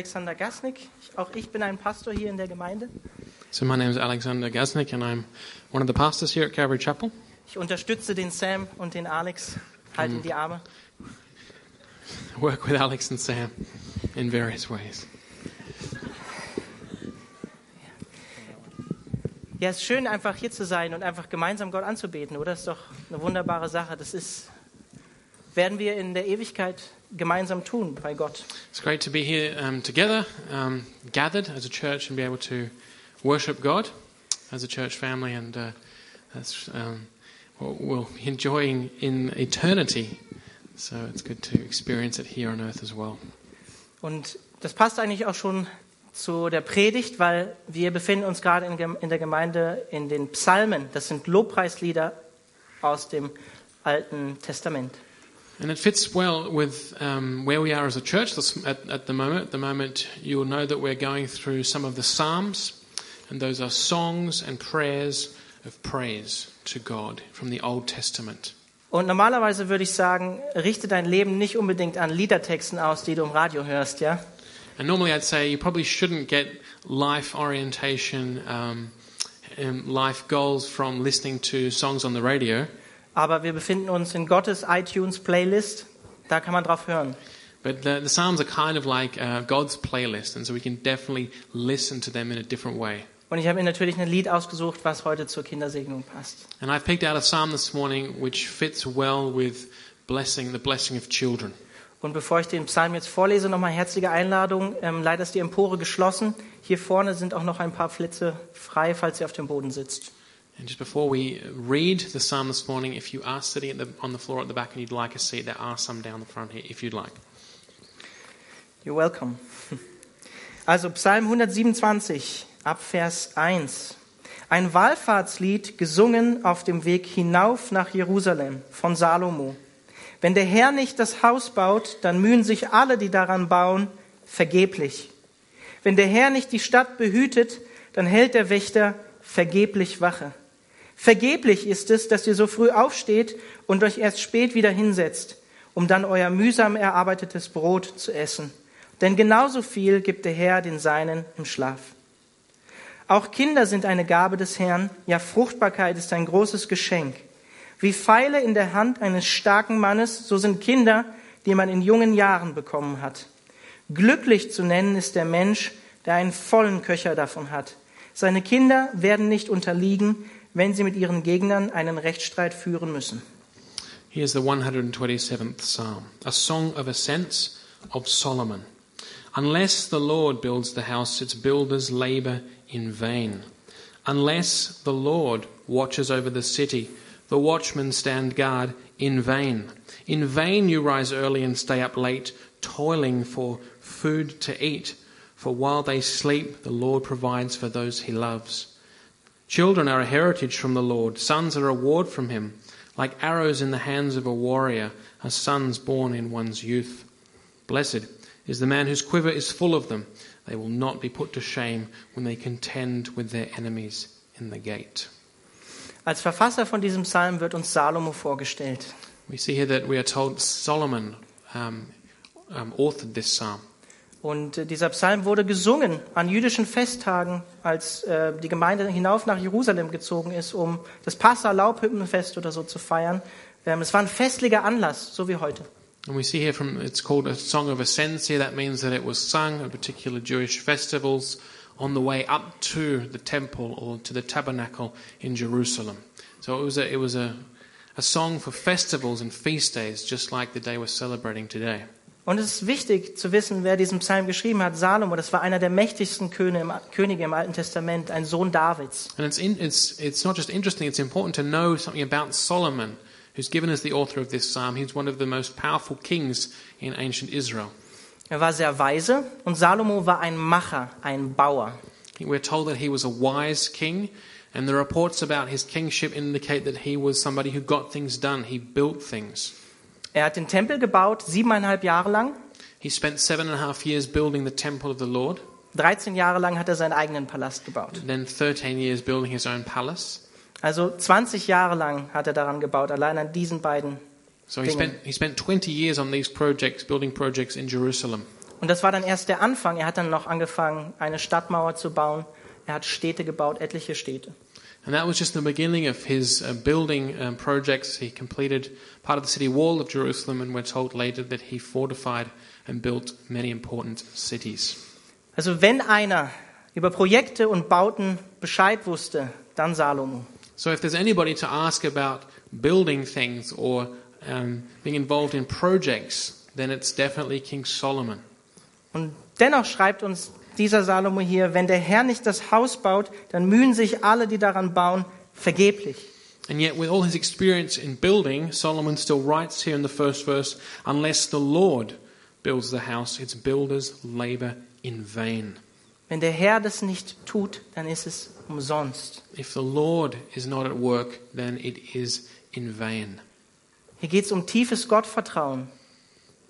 Alexander Gasnick. Auch ich bin ein Pastor hier in der Gemeinde. So my name is Alexander Gasnick, and I'm one of the pastors here at Calvary Chapel. Ich unterstütze den Sam und den Alex, halte in die Arme. Work with Alex and Sam in various ways. Ja, es ist schön, einfach hier zu sein und einfach gemeinsam Gott anzubeten, oder? Das ist doch eine wunderbare Sache. Das ist, werden wir in der Ewigkeit gemeinsam tun bei Gott. It's great to be here um, together, um, gathered as a church, and be able to worship God as a church family, and uh, that's um, what we'll be enjoying in eternity. So it's good to experience it here on earth as well. Und das passt eigentlich auch schon zu der Predigt, weil wir befinden uns gerade in, in der Gemeinde in den Psalmen. Das sind Lobpreislieder aus dem Alten Testament. And it fits well with um, where we are as a church at, at the moment. At the moment, you'll know that we're going through some of the Psalms, and those are songs and prayers of praise to God from the Old Testament. Und normalerweise würde ich sagen, richte dein Leben nicht unbedingt an Liedertexten aus, die du im Radio hörst, ja? And normally, I'd say you probably shouldn't get life orientation, um, um, life goals from listening to songs on the radio. Aber wir befinden uns in Gottes iTunes Playlist. Da kann man drauf hören. But the, the Psalms are kind of like uh, God's playlist, and so we can definitely listen to them in a different way. Und ich habe mir natürlich ein Lied ausgesucht, was heute zur Kindersegnung passt. And I've picked out a psalm this morning which fits well with blessing, the blessing of children. Und bevor ich den Psalm jetzt vorlese, nochmal herzliche Einladung. Ähm, leider ist die Empore geschlossen. Hier vorne sind auch noch ein paar Flitze frei, falls ihr auf dem Boden sitzt. And just before we read the psalm this morning, if you are sitting the, on the floor at the back and you'd like a seat, there are some down the front here if you'd like. You're welcome. Also Psalm 127 ab Vers 1. Ein Wallfahrtslied gesungen auf dem Weg hinauf nach Jerusalem von Salomo. Wenn der Herr nicht das Haus baut, dann mühen sich alle, die daran bauen, vergeblich. Wenn der Herr nicht die Stadt behütet, dann hält der Wächter vergeblich Wache. Vergeblich ist es, dass ihr so früh aufsteht und euch erst spät wieder hinsetzt, um dann euer mühsam erarbeitetes Brot zu essen. Denn genauso viel gibt der Herr den Seinen im Schlaf. Auch Kinder sind eine Gabe des Herrn, ja Fruchtbarkeit ist ein großes Geschenk. Wie Pfeile in der Hand eines starken Mannes, so sind Kinder, die man in jungen Jahren bekommen hat. Glücklich zu nennen ist der Mensch, der einen vollen Köcher davon hat. Seine Kinder werden nicht unterliegen, wenn sie mit ihren Gegnern einen Rechtsstreit führen müssen. Here's the 127th Psalm, a song of ascents of Solomon. Unless the Lord builds the house, its builders labor in vain. Unless the Lord watches over the city, the watchmen stand guard in vain. In vain you rise early and stay up late, toiling for food to eat. For while they sleep, the Lord provides for those he loves. Children are a heritage from the Lord, sons are a reward from him. Like arrows in the hands of a warrior are sons born in one's youth. Blessed is the man whose quiver is full of them. They will not be put to shame when they contend with their enemies in the gate. Als Verfasser von diesem Psalm wird uns Salomo vorgestellt. We see here that we are told Solomon um, um, authored this psalm. Und äh, dieser Psalm wurde gesungen an jüdischen Festtagen, als äh, die Gemeinde hinauf nach Jerusalem gezogen ist, um das Passa-Laubhüppenfest oder so zu feiern. Ähm, es war ein festlicher Anlass, so wie heute. And we see here from it's called a song of ascents here. That means that it was sung at particular Jewish festivals on the way up to the temple or to the tabernacle in Jerusalem. So it was a, it was a, a song for festivals and feast days, just like the day we're celebrating today. Und es ist wichtig zu wissen, wer diesen Psalm geschrieben hat. Salomo, das war einer der mächtigsten Könige im, Alten Testament, ein Sohn Davids. And it's, in, it's, it's not just interesting, it's important to know something about Solomon, who's given as the author of this psalm. He's one of the most powerful kings in ancient Israel. Er war sehr weise und Salomo war ein Macher, ein Bauer. We're told that he was a wise king, and the reports about his kingship indicate that he was somebody who got things done. He built things. Er hat den Tempel gebaut, siebeneinhalb Jahre lang. He spent seven and a half years building the temple of the Lord, 13 Jahre lang hat er seinen eigenen Palast gebaut. then 13 years building his own palace. Also 20 Jahre lang hat er daran gebaut, allein an diesen beiden. So he spent, he spent 20 years on these projects, building projects in Jerusalem. Und das war dann erst der Anfang. Er hat dann noch angefangen, eine Stadtmauer zu bauen. Er hat Städte gebaut, etliche Städte. And that was just the beginning of his uh, building um, projects. He completed part of the city wall of Jerusalem, and we're told later that he fortified and built many important cities. Also wenn einer über Projekte und Bauten Bescheid wusste, dann Salomo. So if there's anybody to ask about building things or um, being involved in projects, then it's definitely King Solomon. Und dennoch schreibt uns dieser Salomo hier, wenn der Herr nicht das Haus baut, dann mühen sich alle, die daran bauen, vergeblich. And yet, with all his experience in building, Solomon still writes here in the first verse unless the Lord builds the house, its builders labor in vain. Wenn der Herr das nicht tut, dann ist es umsonst. If the Lord is not at work, then it is in vain. Hier geht es um tiefes Gottvertrauen.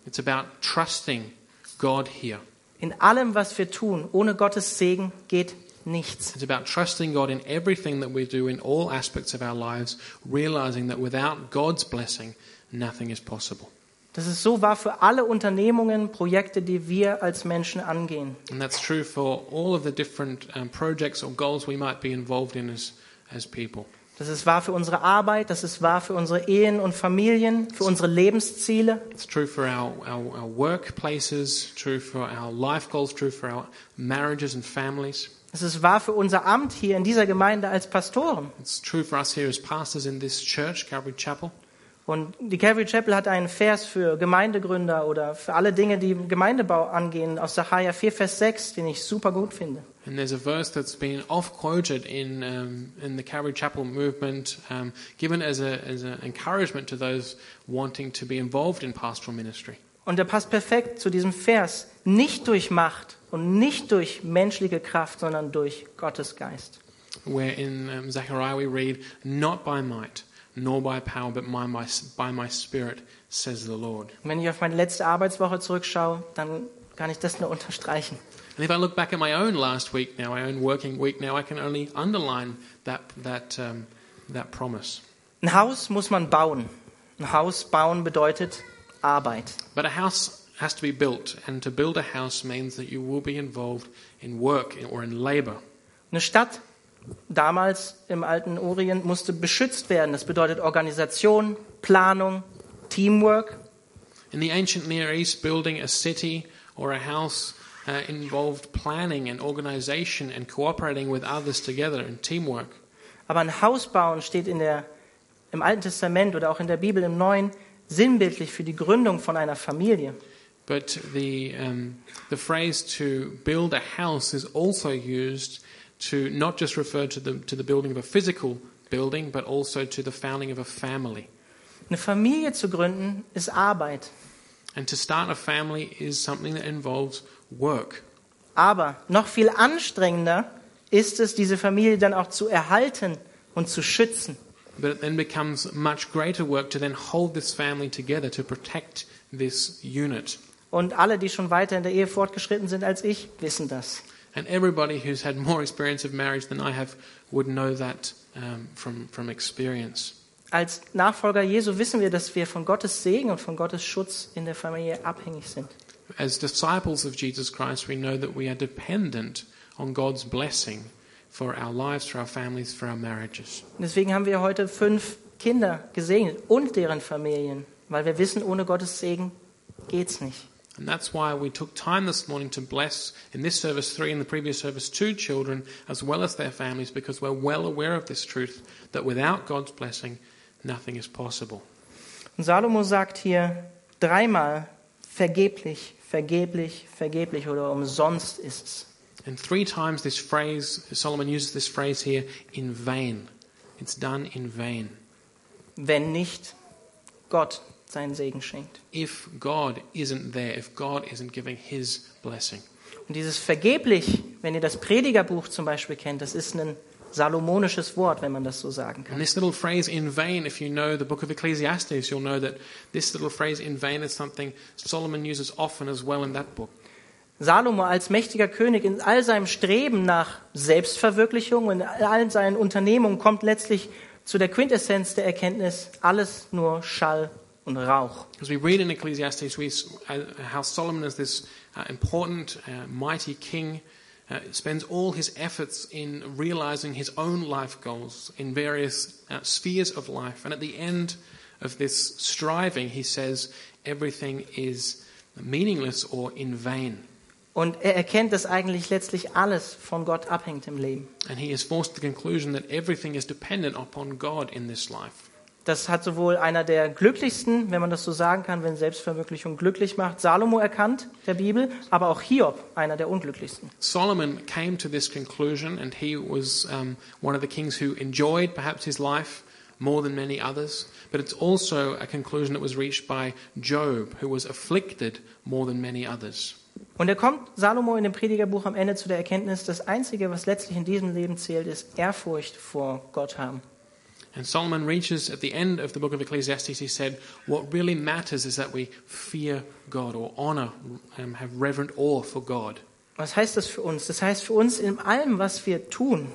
It's about trusting God here. In allem, was wir tun, ohne Gottes Segen geht nichts. It's about trusting God in everything that we do in all aspects of our lives, realizing that without God's blessing, nothing is possible. Das ist so wahr für alle Unternehmungen, Projekte, die wir als Menschen angehen. And that's true for all of the different um, projects or goals we might be involved in as, as people. Das ist wahr für unsere Arbeit, das ist wahr für unsere Ehen und Familien, für unsere Lebensziele. It's true for our, our, our workplaces, true for our life goals, true for our marriages and families. Es ist wahr für unser Amt hier in dieser Gemeinde als Pastoren. It's true for us here as pastors in this church, Calvary Chapel. Und die Calvary Chapel hat einen Vers für Gemeindegründer oder für alle Dinge, die Gemeindebau angehen, aus Sacharja 4, Vers 6, den ich super gut finde. And there's a verse that's been oft quoted in, um, in the Calvary Chapel movement, um, given as an as a encouragement to those wanting to be involved in pastoral ministry. Und der passt perfekt zu diesem Vers. Nicht durch Macht und nicht durch menschliche Kraft, sondern durch Gottes Geist. Where in um, Zechariah we read, Not by might, nor by power, but by my, by my spirit, says the Lord. Und wenn ich auf meine letzte Arbeitswoche zurückschaue, dann kann ich das nur unterstreichen. And if I look back at my own last week now, my own working week now, I can only underline that, that, um, that promise. Ein Haus muss man bauen. Ein Haus bauen bedeutet Arbeit. But a house has to be built, and to build a house means that you will be involved in work or in labor. Eine Stadt damals im alten Orient musste beschützt werden. Das bedeutet Organisation, Planung, Teamwork. In the ancient Near East, building a city or a house uh, involved planning and organization and cooperating with others together and teamwork. Aber ein Haus bauen steht in der, im Alten Testament oder auch in der Bibel im Neuen sinnbildlich für die Gründung von einer Familie. But the, um, the phrase to build a house is also used to not just refer to the, to the building of a physical building, but also to the founding of a family. Eine Familie zu gründen ist Arbeit. And to start a family is something that involves work. Aber noch viel anstrengender ist es, diese Familie dann auch zu erhalten und zu schützen. But it then becomes much greater work to then hold this family together, to protect this unit. Und alle, die schon weiter in der Ehe fortgeschritten sind als ich, wissen das. And everybody who's had more experience of marriage than I have would know that um, from, from experience. Als Nachfolger Jesu wissen wir, dass wir von Gottes Segen und von Gottes Schutz in der Familie abhängig sind. As disciples of Jesus Christ, we know that we are dependent on God's blessing for our lives, for our families, for our marriages. Deswegen haben wir heute fünf Kinder gesegnet und deren Familien, weil wir wissen, ohne Gottes Segen geht's nicht. And that's why we took time this morning to bless, in this service, three, in the previous service, two children, as well as their families, because we're well aware of this truth that without God's blessing, nothing is possible. Und Salomo sagt hier dreimal vergeblich, vergeblich, vergeblich oder umsonst ist es. And three times this phrase, Solomon uses this phrase here, in vain. It's done in vain. wenn nicht Gott seinen Segen schenkt. If God isn't there, if God isn't giving his blessing. Und dieses vergeblich, wenn ihr das Predigerbuch zum Beispiel kennt, das ist ein salomonisches Wort, wenn man das so sagen kann. And this little phrase in vain, if you know the book of Ecclesiastes, you'll know that this little phrase in vain is something Solomon uses often as well in that book. Salomo als mächtiger König in all seinem Streben nach Selbstverwirklichung und in allen seinen Unternehmungen kommt letztlich zu der Quintessenz der Erkenntnis, alles nur Schall und Rauch. As we read in Ecclesiastes, we, uh, how Solomon, as this uh, important, uh, mighty king, uh, spends all his efforts in realizing his own life goals in various uh, spheres of life. And at the end of this striving, he says, everything is meaningless or in vain. Und er erkennt, dass eigentlich letztlich alles von Gott abhängt im Leben. And he is forced to the conclusion that everything is dependent upon God in this life. Das hat sowohl einer der glücklichsten, wenn man das so sagen kann, wenn Selbstverwirklichung glücklich macht, Salomo erkannt, der Bibel, aber auch Hiob, einer der unglücklichsten. Solomon came to this conclusion, and he was um, one of the kings who enjoyed perhaps his life more than many others. But it's also a conclusion that was reached by Job, who was afflicted more than many others. Und er kommt, Salomo, in dem Predigerbuch am Ende zu der Erkenntnis, das Einzige, was letztlich in diesem Leben zählt, ist Ehrfurcht vor Gott haben. And Solomon reaches at the end of the book of Ecclesiastes, he said, What really matters is that we fear God or honor, um, have reverent awe for God. Was heißt das für uns? Das heißt für uns, in allem, was wir tun,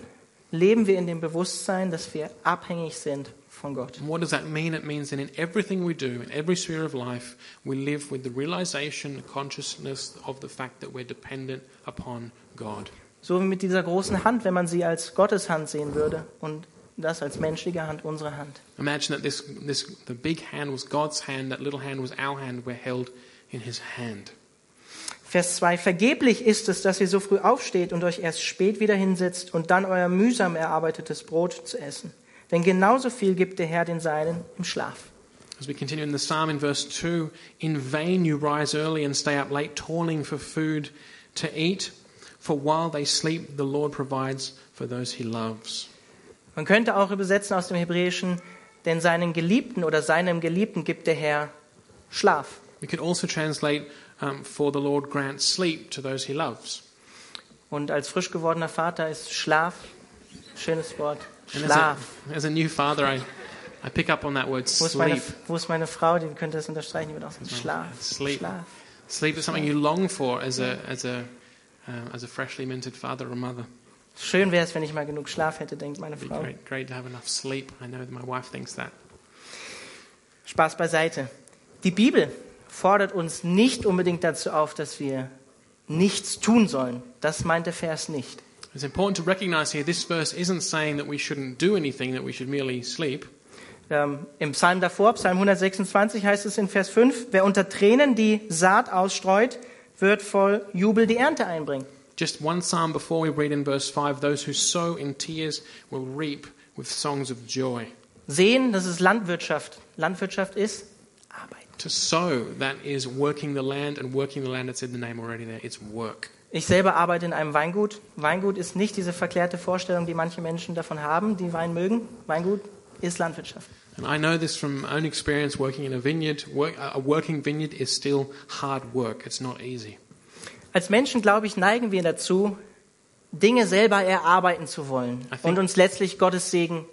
leben wir in dem Bewusstsein, dass wir abhängig sind von Gott. And what does that mean? It means that in everything we do, in every sphere of life, we live with the realization, the consciousness of the fact that we're dependent upon God. So wie mit dieser großen Hand, wenn man sie als Gottes Hand sehen würde und das als menschliche Hand, unsere Hand. Imagine that this, this, the big hand was God's hand, that little hand was our hand, we're held in his hand. Vers 2. Vergeblich ist es, dass ihr so früh aufsteht und euch erst spät wieder hinsetzt und dann euer mühsam erarbeitetes Brot zu essen. Denn genauso viel gibt der Herr den Seinen im Schlaf. As we continue in the psalm in verse 2, in vain you rise early and stay up late, toiling for food to eat, for while they sleep, the Lord provides for those he loves. Man könnte auch übersetzen aus dem Hebräischen, denn seinen Geliebten oder seinem Geliebten gibt der Herr Schlaf. We could also translate, um, for the Lord grants sleep to those he loves. Und als frisch gewordener Vater ist Schlaf, schönes Wort, Schlaf. as a, as a new father, I, I pick up on that word Wo ist, meine, sleep. wo ist meine Frau? Die könnte das unterstreichen. Die wird auch sagen, Schlaf, Sleep. Schlaf. Sleep is something you long for as a, as a, uh, as a freshly minted father or mother. Schön wäre es, wenn ich mal genug Schlaf hätte, denkt meine Frau. great, great to have enough sleep. I know that my wife thinks that. Spaß beiseite. Die Bibel fordert uns nicht unbedingt dazu auf, dass wir nichts tun sollen. Das meint der Vers nicht. It's important to recognize here this verse isn't saying that we shouldn't do anything, that we should merely sleep. Ähm, Im Psalm davor, Psalm 126, heißt es in Vers 5, wer unter Tränen die Saat ausstreut, wird voll Jubel die Ernte einbringen. Just one psalm before we read in verse 5 those who sow in tears will reap with songs of joy. Sehen, das ist Landwirtschaft. Landwirtschaft ist Arbeit. To sow, that is working the land, and working the land, it's in the name already there, it's work. Ich selber arbeite in einem Weingut. Weingut ist nicht diese verklärte Vorstellung, die manche Menschen davon haben, die Wein mögen. Weingut ist Landwirtschaft. And I know this from own experience working in a vineyard. Work, a working vineyard is still hard work, it's not easy. Als Menschen, glaube ich, neigen wir dazu, Dinge selber erarbeiten zu wollen und uns letztlich Gottes Segen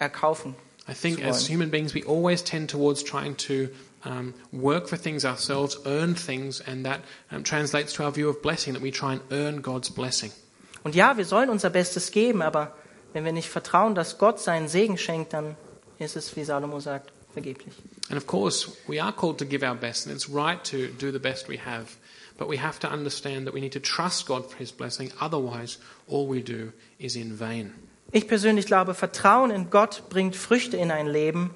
erkaufen. I think as human beings, we always tend towards trying to um, work for things ourselves, earn things, and that um, translates to our view of blessing, that we try and earn God's blessing. Und ja, wir sollen unser Bestes geben, aber wenn wir nicht vertrauen, dass Gott seinen Segen schenkt, dann ist es, wie Salomo sagt, vergeblich. And of course, we are called to give our best, and it's right to do the best we have. But we have to understand that we need to trust God for His blessing, otherwise, all we do is in vain. Ich persönlich glaube, Vertrauen in Gott bringt Früchte in ein Leben,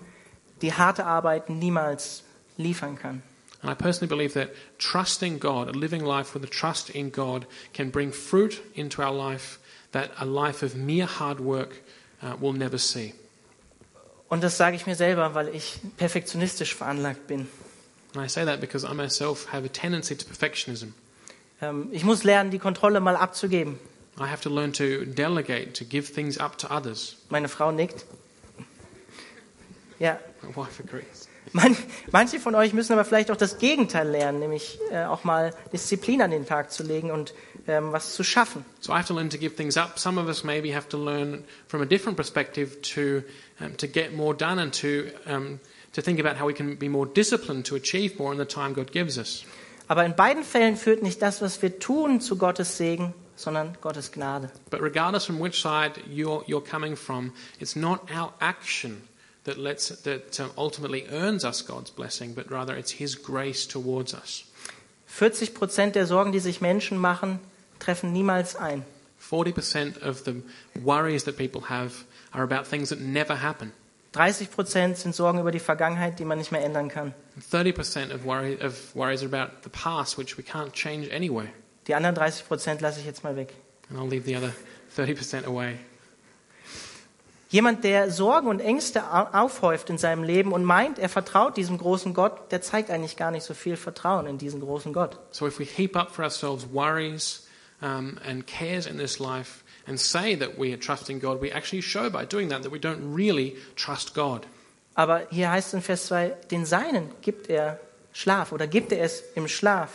die harte Arbeit niemals liefern kann. And I personally believe that trusting God, a living life with a trust in God, can bring fruit into our life that a life of mere hard work uh, will never see. Und das sage ich mir selber, weil ich perfektionistisch veranlagt bin. And I say that because I myself have a tendency to perfectionism. Ähm, Ich muss lernen, die Kontrolle mal abzugeben. I have to learn to delegate, to give things up to others. Meine Frau nickt. Ja, My wife agrees. man, manche von euch müssen aber vielleicht auch das Gegenteil lernen, nämlich äh, auch mal Disziplin an den Tag zu legen und ähm, was zu schaffen. So I have to learn to give things up. Some of us maybe have to learn from a different perspective to, um, to get more done and to, um, to think about how we can be more disciplined to achieve more in the time God gives us. Aber in beiden Fällen führt nicht das, was wir tun, zu Gottes Segen, sondern Gottes Gnade. But regardless from which side you're, you're coming from, it's not our action that lets that ultimately earns us God's blessing, but rather it's His grace towards us. 40 Prozent der Sorgen, die sich Menschen machen, treffen niemals ein. 40% of the worries that people have are about things that never happen. 30 Prozent sind Sorgen über die Vergangenheit, die man nicht mehr ändern kann. 30% of, worry, of worries are about the past, which we can't change anyway. Die anderen 30 Prozent lasse ich jetzt mal weg. And I'll leave the other 30% away. Jemand, der Sorgen und Ängste au- aufhäuft in seinem Leben und meint, er vertraut diesem großen Gott, der zeigt eigentlich gar nicht so viel Vertrauen in diesen großen Gott. So if we heap up for ourselves worries um, and cares in this life and say that we are trusting God, we actually show by doing that that we don't really trust God. Aber hier heißt es in Vers 2, den Seinen gibt er Schlaf oder gibt er es im Schlaf.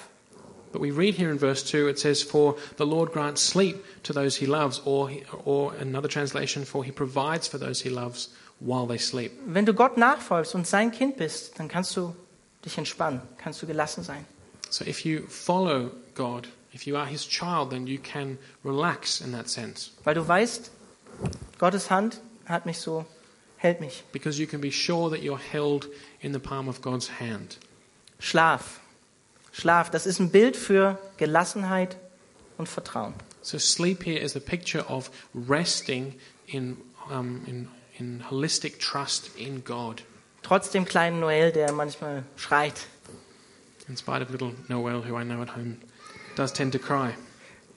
But we read here in verse 2, it says, For the Lord grants sleep to those he loves, or, he, or another translation, For he provides for those he loves while they sleep. Wenn du Gott nachfolgst und sein Kind bist, dann kannst du dich entspannen, kannst du gelassen sein. So if you follow God, if you are his child, then you can relax in that sense. Weil du weißt, Gottes Hand hat mich so, hält mich. Because you can be sure that you're held in the palm of God's hand. Schlaf. Schlaf, das ist ein Bild für Gelassenheit und Vertrauen. So sleep here is a picture of resting in, um, in, in holistic trust in God. Trotz dem kleinen Noel, der manchmal schreit. In spite of little Noel, who I know at home does tend to cry.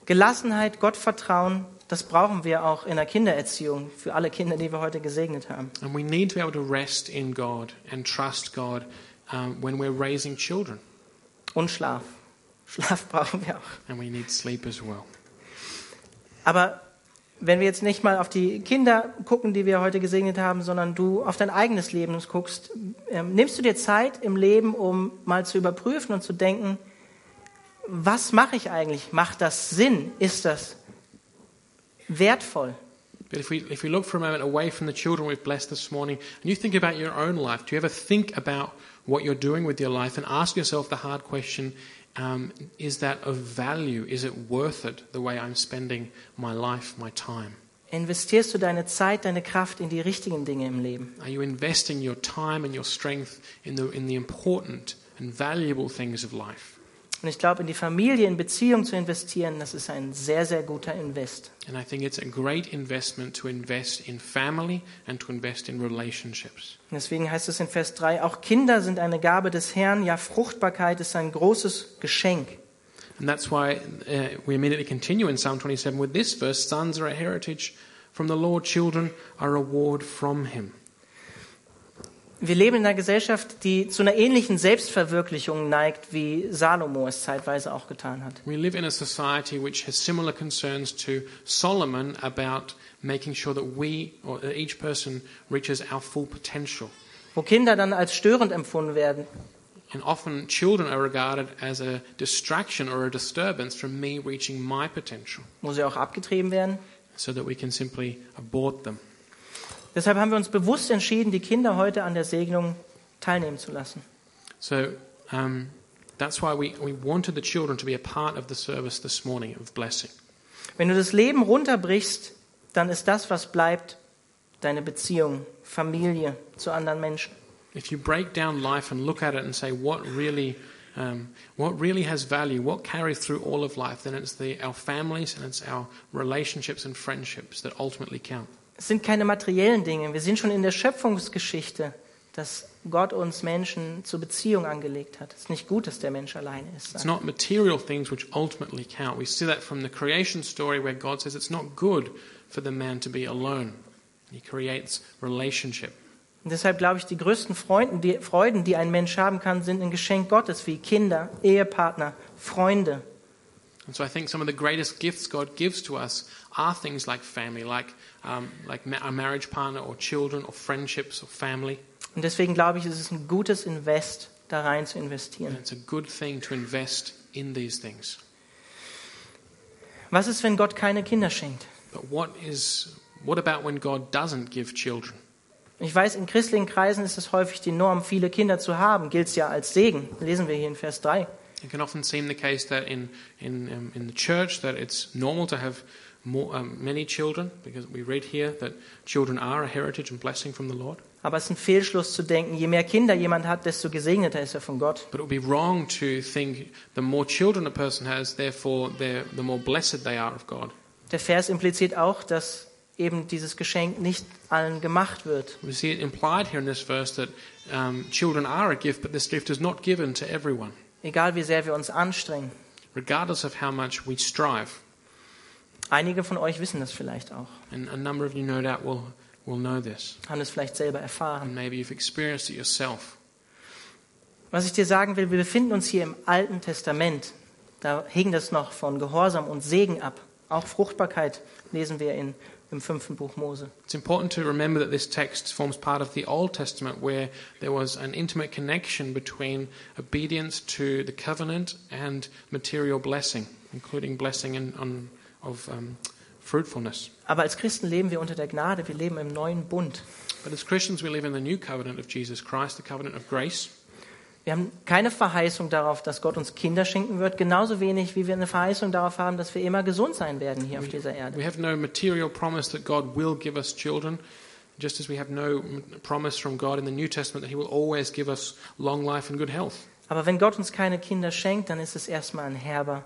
Gelassenheit, Gottvertrauen, das brauchen wir auch in der Kindererziehung für alle Kinder, die wir heute gesegnet haben. And we need to be able to rest in God and trust God um, when we're raising children. Und Schlaf. Schlaf brauchen wir auch. And we need sleep as well. Aber wenn wir jetzt nicht mal auf die Kinder gucken, die wir heute gesegnet haben, sondern du auf dein eigenes Leben guckst, ähm, nimmst du dir Zeit im Leben, um mal zu überprüfen und zu denken, was mache ich eigentlich? Macht das Sinn? Ist das wertvoll? But if we, if we look for a moment away from the children we've blessed this morning, and you think about your own life, do you ever think about what you're doing with your life and ask yourself the hard question um, is that of value? Is it worth it the way I'm spending my life, my time? Investierst du deine Zeit, deine Kraft in die richtigen Dinge im Leben? Are you investing your time and your strength in the, in the important and valuable things of life? Und ich glaube, in die Familie, in Beziehung zu investieren, das ist ein sehr, sehr guter Invest. And I think it's a great investment to invest in family and to invest in relationships. Und deswegen heißt es in Vers 3, auch Kinder sind eine Gabe des Herrn, ja Fruchtbarkeit ist ein großes Geschenk. And that's why uh, we immediately continue in Psalm 27 with this verse Sons are a heritage from the Lord, children are a reward from him. Wir leben in einer Gesellschaft, die zu einer ähnlichen Selbstverwirklichung neigt, wie Salomo es zeitweise auch getan hat. We live in a society which has similar concerns to Solomon about making sure that we, or that each person, reaches our full potential. Wo Kinder dann als störend empfunden werden, And often children are regarded as a distraction or a disturbance from me reaching my potential, wo sie auch abgetrieben werden. so that we can simply abort them. Deshalb haben wir uns bewusst entschieden, die Kinder heute an der Segnung teilnehmen zu lassen. So um, that's why we, we wanted the children to be a part of the service this morning of blessing. Wenn du das Leben runterbrichst, dann ist das, was bleibt, deine Beziehung, Familie zu anderen Menschen. If you break down life and look at it and say what really, um, what really has value, what carries through all of life, then it's the, our families and it's our relationships and friendships that ultimately count. Es sind keine materiellen Dinge. Wir sind schon in der Schöpfungsgeschichte, dass Gott uns Menschen zur Beziehung angelegt hat. Es ist nicht gut, dass der Mensch alleine ist. It's not material things which ultimately count. We see that from the creation story where God says it's not good for the man to be alone. He creates relationship. Und deshalb glaube ich, die größten Freuden die, Freuden, die ein Mensch haben kann, sind ein Geschenk Gottes, wie Kinder, Ehepartner, Freunde. And so I think some of the greatest gifts God gives to us are things like family, like, um, like a marriage partner or children or friendships or family. Und deswegen glaube ich, es ist ein gutes Invest, da rein zu And investieren. it's a good thing to invest in these things. Was ist, wenn Gott keine Kinder schenkt? But what is what about when God doesn't give children? Ich weiß, in christlichen Kreisen ist es häufig die Norm, viele Kinder zu haben, gilt es ja als Segen. Lesen wir hier in Vers 3. It can often seem the case that in in um, in the church that it's normal to have more, um, many children, because we read here that children are a heritage and blessing from the Lord. Aber es ist ein Fehlschluss zu denken, je mehr Kinder jemand hat, desto gesegneter ist er von Gott. But it would be wrong to think the more children a person has, therefore the more blessed they are of God. Der Vers impliziert auch, dass eben dieses Geschenk nicht allen gemacht wird. We see it implied here in this verse that um, children are a gift, but this gift is not given to everyone, Egal wie sehr wir uns anstrengen. regardless of how much we strive. Einige von euch wissen das vielleicht auch, And a number of you, no doubt, will, will know this. haben es vielleicht selber And erfahren. maybe you've experienced it yourself. Was ich dir sagen will, wir befinden uns hier im Alten Testament. Da hing das noch von Gehorsam und Segen ab. Auch Fruchtbarkeit lesen wir in, im fünften Buch Mose. It's important to remember that this text forms part of the Old Testament where there was an intimate connection between obedience to the covenant and material blessing, including blessing in, on, of um, fruitfulness. Aber als Christen leben wir unter der Gnade, wir leben im neuen Bund. But as Christians, we live in the new covenant of Jesus Christ, the covenant of grace. Wir haben keine Verheißung darauf, dass Gott uns Kinder schenken wird, genauso wenig wie wir eine Verheißung darauf haben, dass wir immer gesund sein werden hier auf dieser Erde. We have no material promise that God will give us children, just as we have no promise from God in the New Testament that He will always give us long life and good health. Aber wenn Gott uns keine Kinder schenkt, dann ist es erstmal ein herber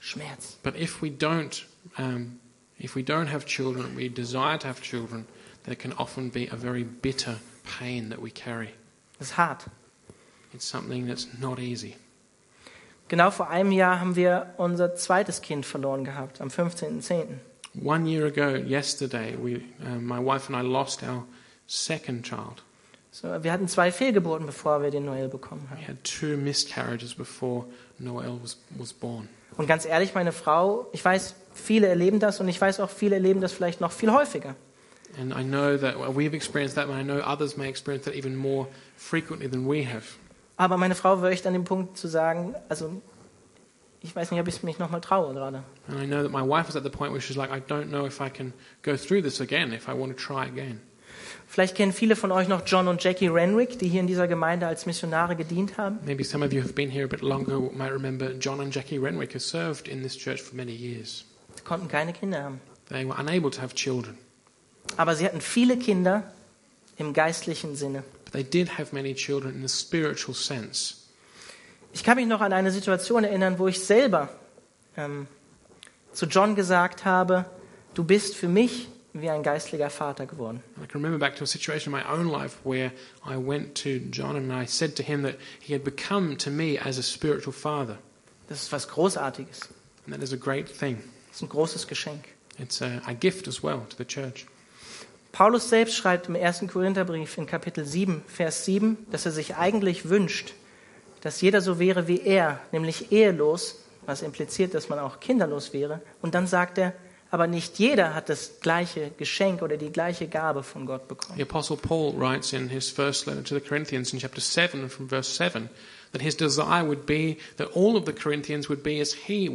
Schmerz. But if we don't, um, if we don't have children, we desire to have children, there can often be a very bitter pain that we carry. Das ist hart. It's something that's not easy. Genau vor einem Jahr haben wir unser zweites Kind verloren gehabt, am 15.10. One year ago, yesterday, we, uh, my wife and I lost our second child. So, wir hatten zwei Fehlgeburten, bevor wir den Noel bekommen We haben. had two miscarriages before Noel was, was born. Und ganz ehrlich, meine Frau, ich weiß, viele erleben das und ich weiß auch, viele erleben das vielleicht noch viel häufiger. And I know that well, we've experienced that, and I know others may experience that even more frequently than we have. Aber meine Frau war echt an dem Punkt zu sagen, also ich weiß nicht, ob ich mich nochmal traue gerade. And I know that my wife was at the point where she's like, I don't know if I can go through this again, if I want to try again. Vielleicht kennen viele von euch noch John und Jackie Renwick, die hier in dieser Gemeinde als Missionare gedient haben. Maybe some of you have been here a bit longer might remember John and Jackie Renwick who served in this church for many years. Sie konnten keine Kinder haben. They were unable to have children, Aber sie hatten viele Kinder im geistlichen Sinne. Ich kann mich noch an eine Situation erinnern, wo ich selber ähm, zu John gesagt habe, du bist für mich wie ein geistlicher Vater geworden. I can remember back to a situation in my own life where I went to John and I said to him that he had become to me as a spiritual father. Das ist was Großartiges. And that is a great thing. Das ist ein großes Geschenk. It's a, a gift as well to the church. Paulus selbst schreibt im 1. Korintherbrief in Kapitel 7, Vers 7, dass er sich eigentlich wünscht, dass jeder so wäre wie er, nämlich ehelos, was impliziert, dass man auch kinderlos wäre. Und dann sagt er, aber nicht jeder hat das gleiche Geschenk oder die gleiche Gabe von Gott bekommen. The Apostle Paul writes in his first letter to the Corinthians in chapter 7 and from verse 7 that his desire would be that all of the Corinthians would be as he,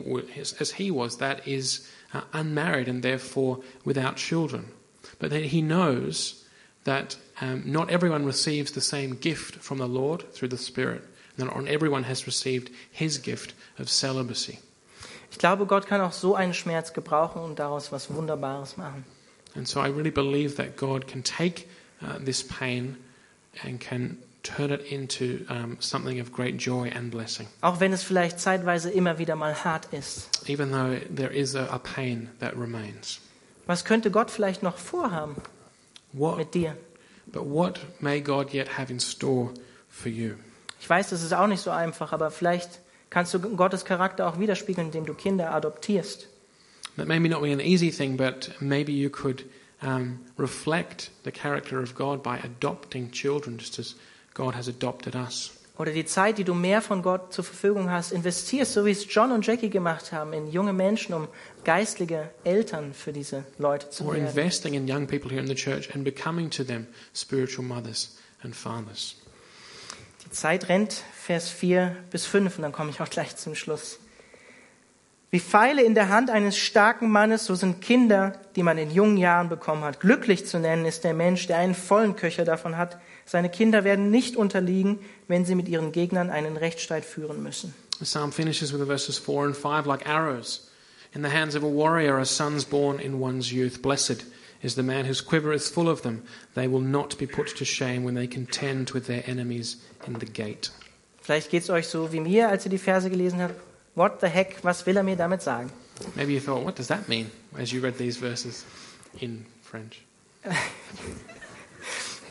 as he was, that is, uh, unmarried and therefore without children. But that he knows that um, not everyone receives the same gift from the Lord through the Spirit, and that not everyone has received his gift of celibacy. Ich glaube, Gott kann auch so einen Schmerz gebrauchen und daraus was Wunderbares machen. And so I really believe that God can take uh, this pain and can turn it into um, something of great joy and blessing, Auch wenn es vielleicht zeitweise immer wieder mal hart ist. even though there is a, a pain that remains. Was könnte Gott vielleicht noch vorhaben What, mit dir? but what may God yet have in store for you? Ich weiß, das ist auch nicht so einfach, aber vielleicht kannst du Gottes Charakter auch widerspiegeln, indem du Kinder adoptierst. That may not be an easy thing, but maybe you could um, reflect the character of God by adopting children, just as God has adopted us. Oder die Zeit, die du mehr von Gott zur Verfügung hast, investierst, so wie es John und Jackie gemacht haben, in junge Menschen, um geistliche Eltern für diese Leute zu Or werden. investing in young people here in the church and becoming to them spiritual mothers and fathers. Die Zeit rennt, Vers 4 bis 5, und dann komme ich auch gleich zum Schluss. Wie Pfeile in der Hand eines starken Mannes, so sind Kinder, die man in jungen Jahren bekommen hat. Glücklich zu nennen ist der Mensch, der einen vollen Köcher davon hat. Seine Kinder werden nicht unterliegen, wenn sie mit ihren Gegnern einen Rechtsstreit führen müssen. The psalm finishes with the verses 4 and 5 like arrows In the hands of a warrior are sons born in one's youth. Blessed is the man whose quiver is full of them. They will not be put to shame when they contend with their enemies in the gate. Vielleicht geht es euch so wie mir, als ihr die Verse gelesen habt. What the heck, was will er mir damit sagen? Maybe you thought, what does that mean as you read these verses in French?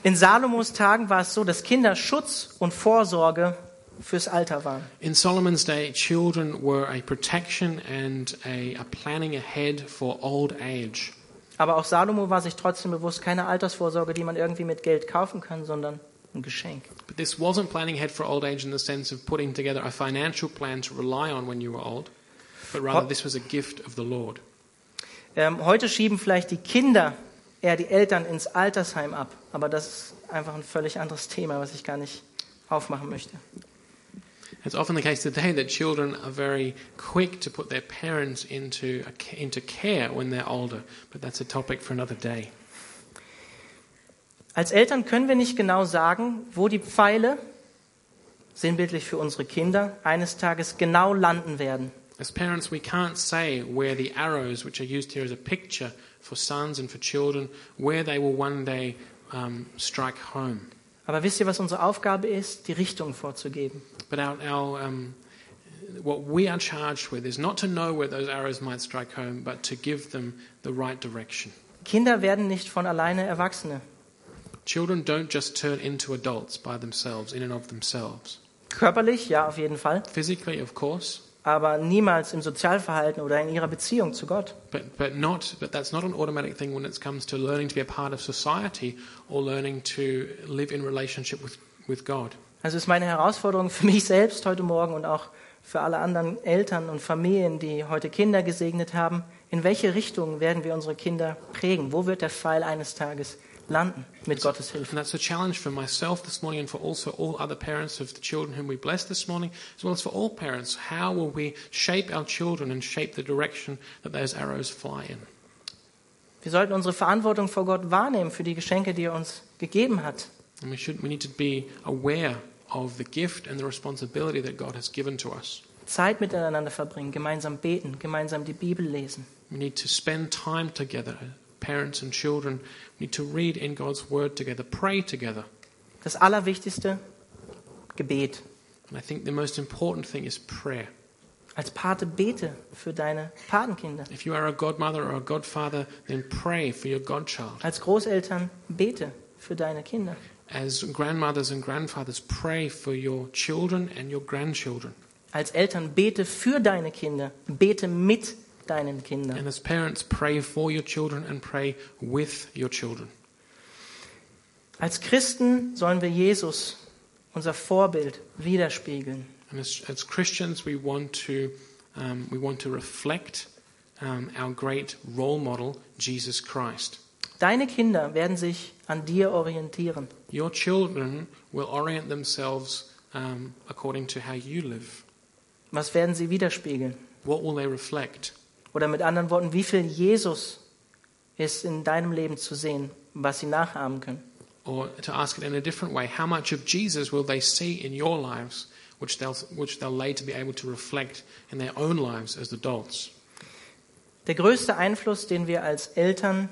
In Salomos Tagen war es so, dass Kinder Schutz und Vorsorge fürs Alter waren. In Solomon's day, children were a protection and a, a planning ahead for old age. Aber auch Salomo war sich trotzdem bewusst, keine Altersvorsorge, die man irgendwie mit Geld kaufen kann, sondern ein Geschenk. But this wasn't planning ahead for old age in the sense of putting together a financial plan to rely on when you were old, but rather this was a gift of the Lord. Ähm, heute schieben vielleicht die Kinder eher die Eltern ins Altersheim ab, aber das ist einfach ein völlig anderes Thema, was ich gar nicht aufmachen möchte. It's often the case today that children are very quick to put their parents into, into care when they're older, but that's a topic for another day. Als Eltern können wir nicht genau sagen, wo die Pfeile, sinnbildlich für unsere Kinder, eines Tages genau landen werden. As parents, we can't say where the arrows, which are used here as a picture for sons and for children, where they will one day um, strike home. Aber wisst ihr, was unsere Aufgabe ist? Die Richtung vorzugeben. But our, our, um, what we are charged with is not to know where those arrows might strike home, but to give them the right direction. Kinder werden nicht von alleine Erwachsene. Children don't just turn into adults by themselves, in and of themselves. Körperlich, ja, auf jeden Fall, Physically, of course, aber niemals im Sozialverhalten oder in ihrer Beziehung zu Gott. but, but, not, but that's not an automatic thing when it comes to learning to be a part of society or learning to live in relationship with, with God. Also ist meine Herausforderung für mich selbst heute Morgen und auch für alle anderen Eltern und Familien, die heute Kinder gesegnet haben, in welche Richtung werden wir unsere Kinder prägen? Wo wird der Pfeil eines Tages landen mit Gottes Hilfe? And that's a challenge for myself this morning and for also all other parents of the children whom we bless this morning, as well as for all parents. How will we shape our children and shape the direction that those arrows fly in? Wir sollten unsere Verantwortung vor Gott wahrnehmen für die Geschenke, die er uns gegeben hat. And we, should, we need to be aware of the gift and the responsibility that God has given to us. Zeit miteinander verbringen, gemeinsam beten, gemeinsam die Bibel lesen. We need to spend time together, parents and children. We need to read in God's Word together, pray together. Das Allerwichtigste, Gebet. And I think the most important thing is prayer. Als Pate bete für deine Patenkinder. If you are a godmother or a godfather, then pray for your godchild. Als Großeltern bete für deine Kinder. As grandmothers and grandfathers, pray for your children and your grandchildren. Als Eltern bete für deine Kinder, bete mit deinen Kindern. And as parents, pray for your children and pray with your children. Als Christen sollen wir Jesus, unser Vorbild, widerspiegeln. And as, as Christians, we want to, um, we want to reflect um, our great role model, Jesus Christ. Deine Kinder werden sich an dir orientieren. Your children will orient themselves um, according to how you live. Was werden sie widerspiegeln? What will they reflect? Oder mit anderen Worten, wie viel Jesus ist in deinem Leben zu sehen, was sie nachahmen können? Or to ask it in a different way, how much of Jesus will they see in your lives, which they'll, which they'll later be able to reflect in their own lives as adults? Der größte Einfluss, den wir als Eltern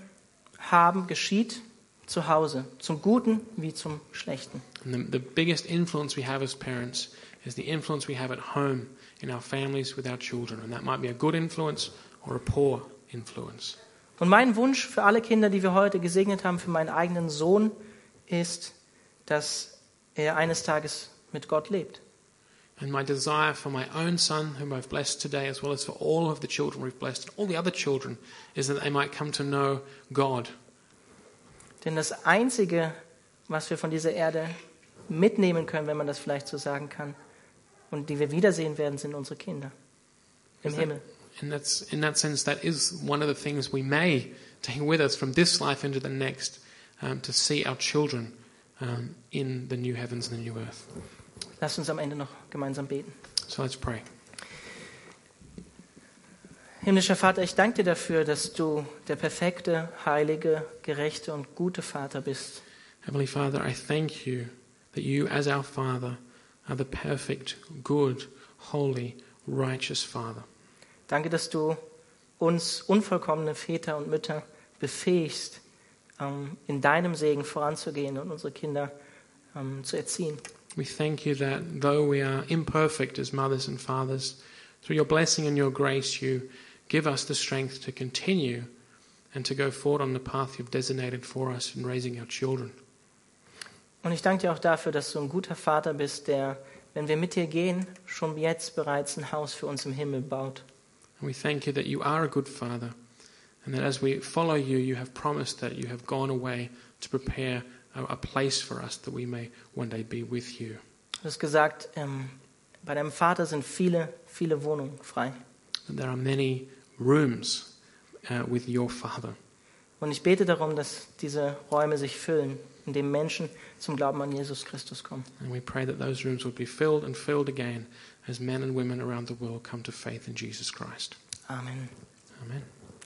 haben, geschieht zu Hause, zum Guten wie zum Schlechten. And the, the biggest influence we have as parents is the influence we have at home, in our families, with our children. And that might be a good influence or a poor influence. Und mein Wunsch für alle Kinder, die wir heute gesegnet haben, für meinen eigenen Sohn, ist, dass er eines Tages mit Gott lebt. And my desire for my own son, whom I've blessed today, as well as for all of the children we've blessed, and all the other children, is that they might come to know God. Denn das Einzige, was wir von dieser Erde mitnehmen können, wenn man das vielleicht so sagen kann, und die wir wiedersehen werden, sind unsere Kinder im Himmel. And that's, in that sense, that is one of the things we may take with us from this life into the next, um, to see our children um, in the new heavens and the new earth. Lasst uns am Ende noch gemeinsam beten. So let's pray. Himmlischer Vater, ich danke dir dafür, dass du der perfekte, heilige, gerechte und gute Vater bist. Heavenly Father, I thank you that you, as our Father, are the perfect, good, holy, righteous Father. Danke, dass du uns unvollkommene Väter und Mütter befähigst, ähm, in deinem Segen voranzugehen und unsere Kinder ähm, zu erziehen. We thank you that though we are imperfect as mothers and fathers, through your blessing and your grace, you give us the strength to continue and to go forward on the path you've designated for us in raising our children. Und ich danke dir auch dafür, dass du ein guter Vater bist, der, wenn wir mit dir gehen, schon jetzt bereits ein Haus für uns im Himmel baut. And we thank you that you are a good father, and that as we follow you, you have promised that you have gone away to prepare a, place for us that we may one day be with you. Du hast gesagt, ähm, bei deinem Vater sind viele, viele Wohnungen frei. That there are many rooms uh, with your father. Und ich bete darum, dass diese Räume sich füllen, indem Menschen zum Glauben an Jesus Christus kommen. And we pray that those rooms would be filled and filled again as men and women around the world come to faith in Jesus Christ. Amen. Amen.